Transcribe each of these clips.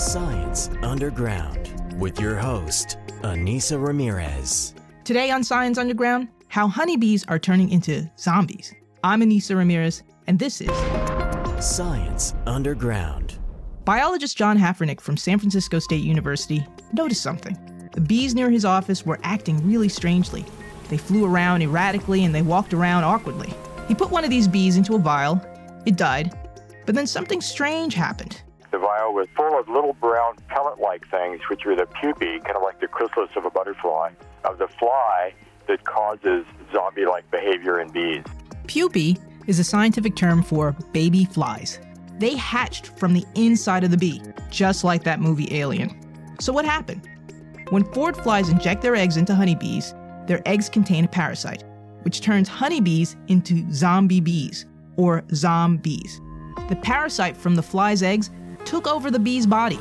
Science Underground with your host, Ainissa Ramirez. Today on Science Underground, how honeybees are turning into zombies. I'm Ainissa Ramirez, and this is Science Underground. Biologist John Hafernik from San Francisco State University noticed something. The bees near his office were acting really strangely. They flew around erratically and they walked around awkwardly. He put one of these bees into a vial. It died. But then something strange happened. Was full of little brown pellet-like things, which were the pupae, kind of like the chrysalis of a butterfly, of the fly that causes zombie-like behavior in bees. Pupae is a scientific term for baby flies. They hatched from the inside of the bee, just like that movie Alien. So what happened? When phorid flies inject their eggs into honeybees, their eggs contain a parasite, which turns honeybees into zombie bees, or zombees. The parasite from the fly's eggs took over the bee's body.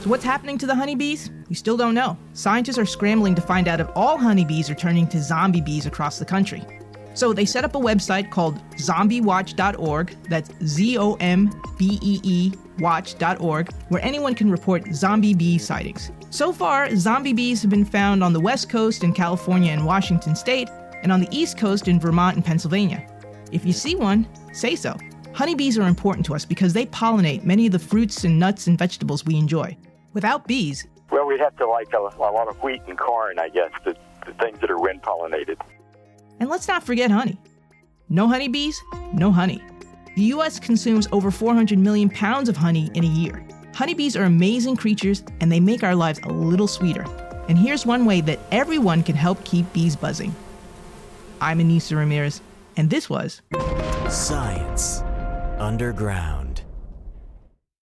So, what's happening to the honeybees? We still don't know. Scientists are scrambling to find out if all honeybees are turning to zombie bees across the country. So, they set up a website called zombeewatch.org, that's Z O M B E E watch.org, where anyone can report zombie bee sightings. So far, zombie bees have been found on the West Coast in California and Washington State, and on the East Coast in Vermont and Pennsylvania. If you see one, say so. Honeybees are important to us because they pollinate many of the fruits and nuts and vegetables we enjoy. Without bees, Well, we'd have to like a, a lot of wheat and corn, I guess, the, the things that are wind pollinated. and let's not forget honey. No honeybees, no honey. The US consumes over 400 million pounds of honey in a year. Honeybees are amazing creatures and they make our lives a little sweeter. And here's one way that everyone can help keep bees buzzing. I'm Ainissa Ramirez, and this was Science Underground.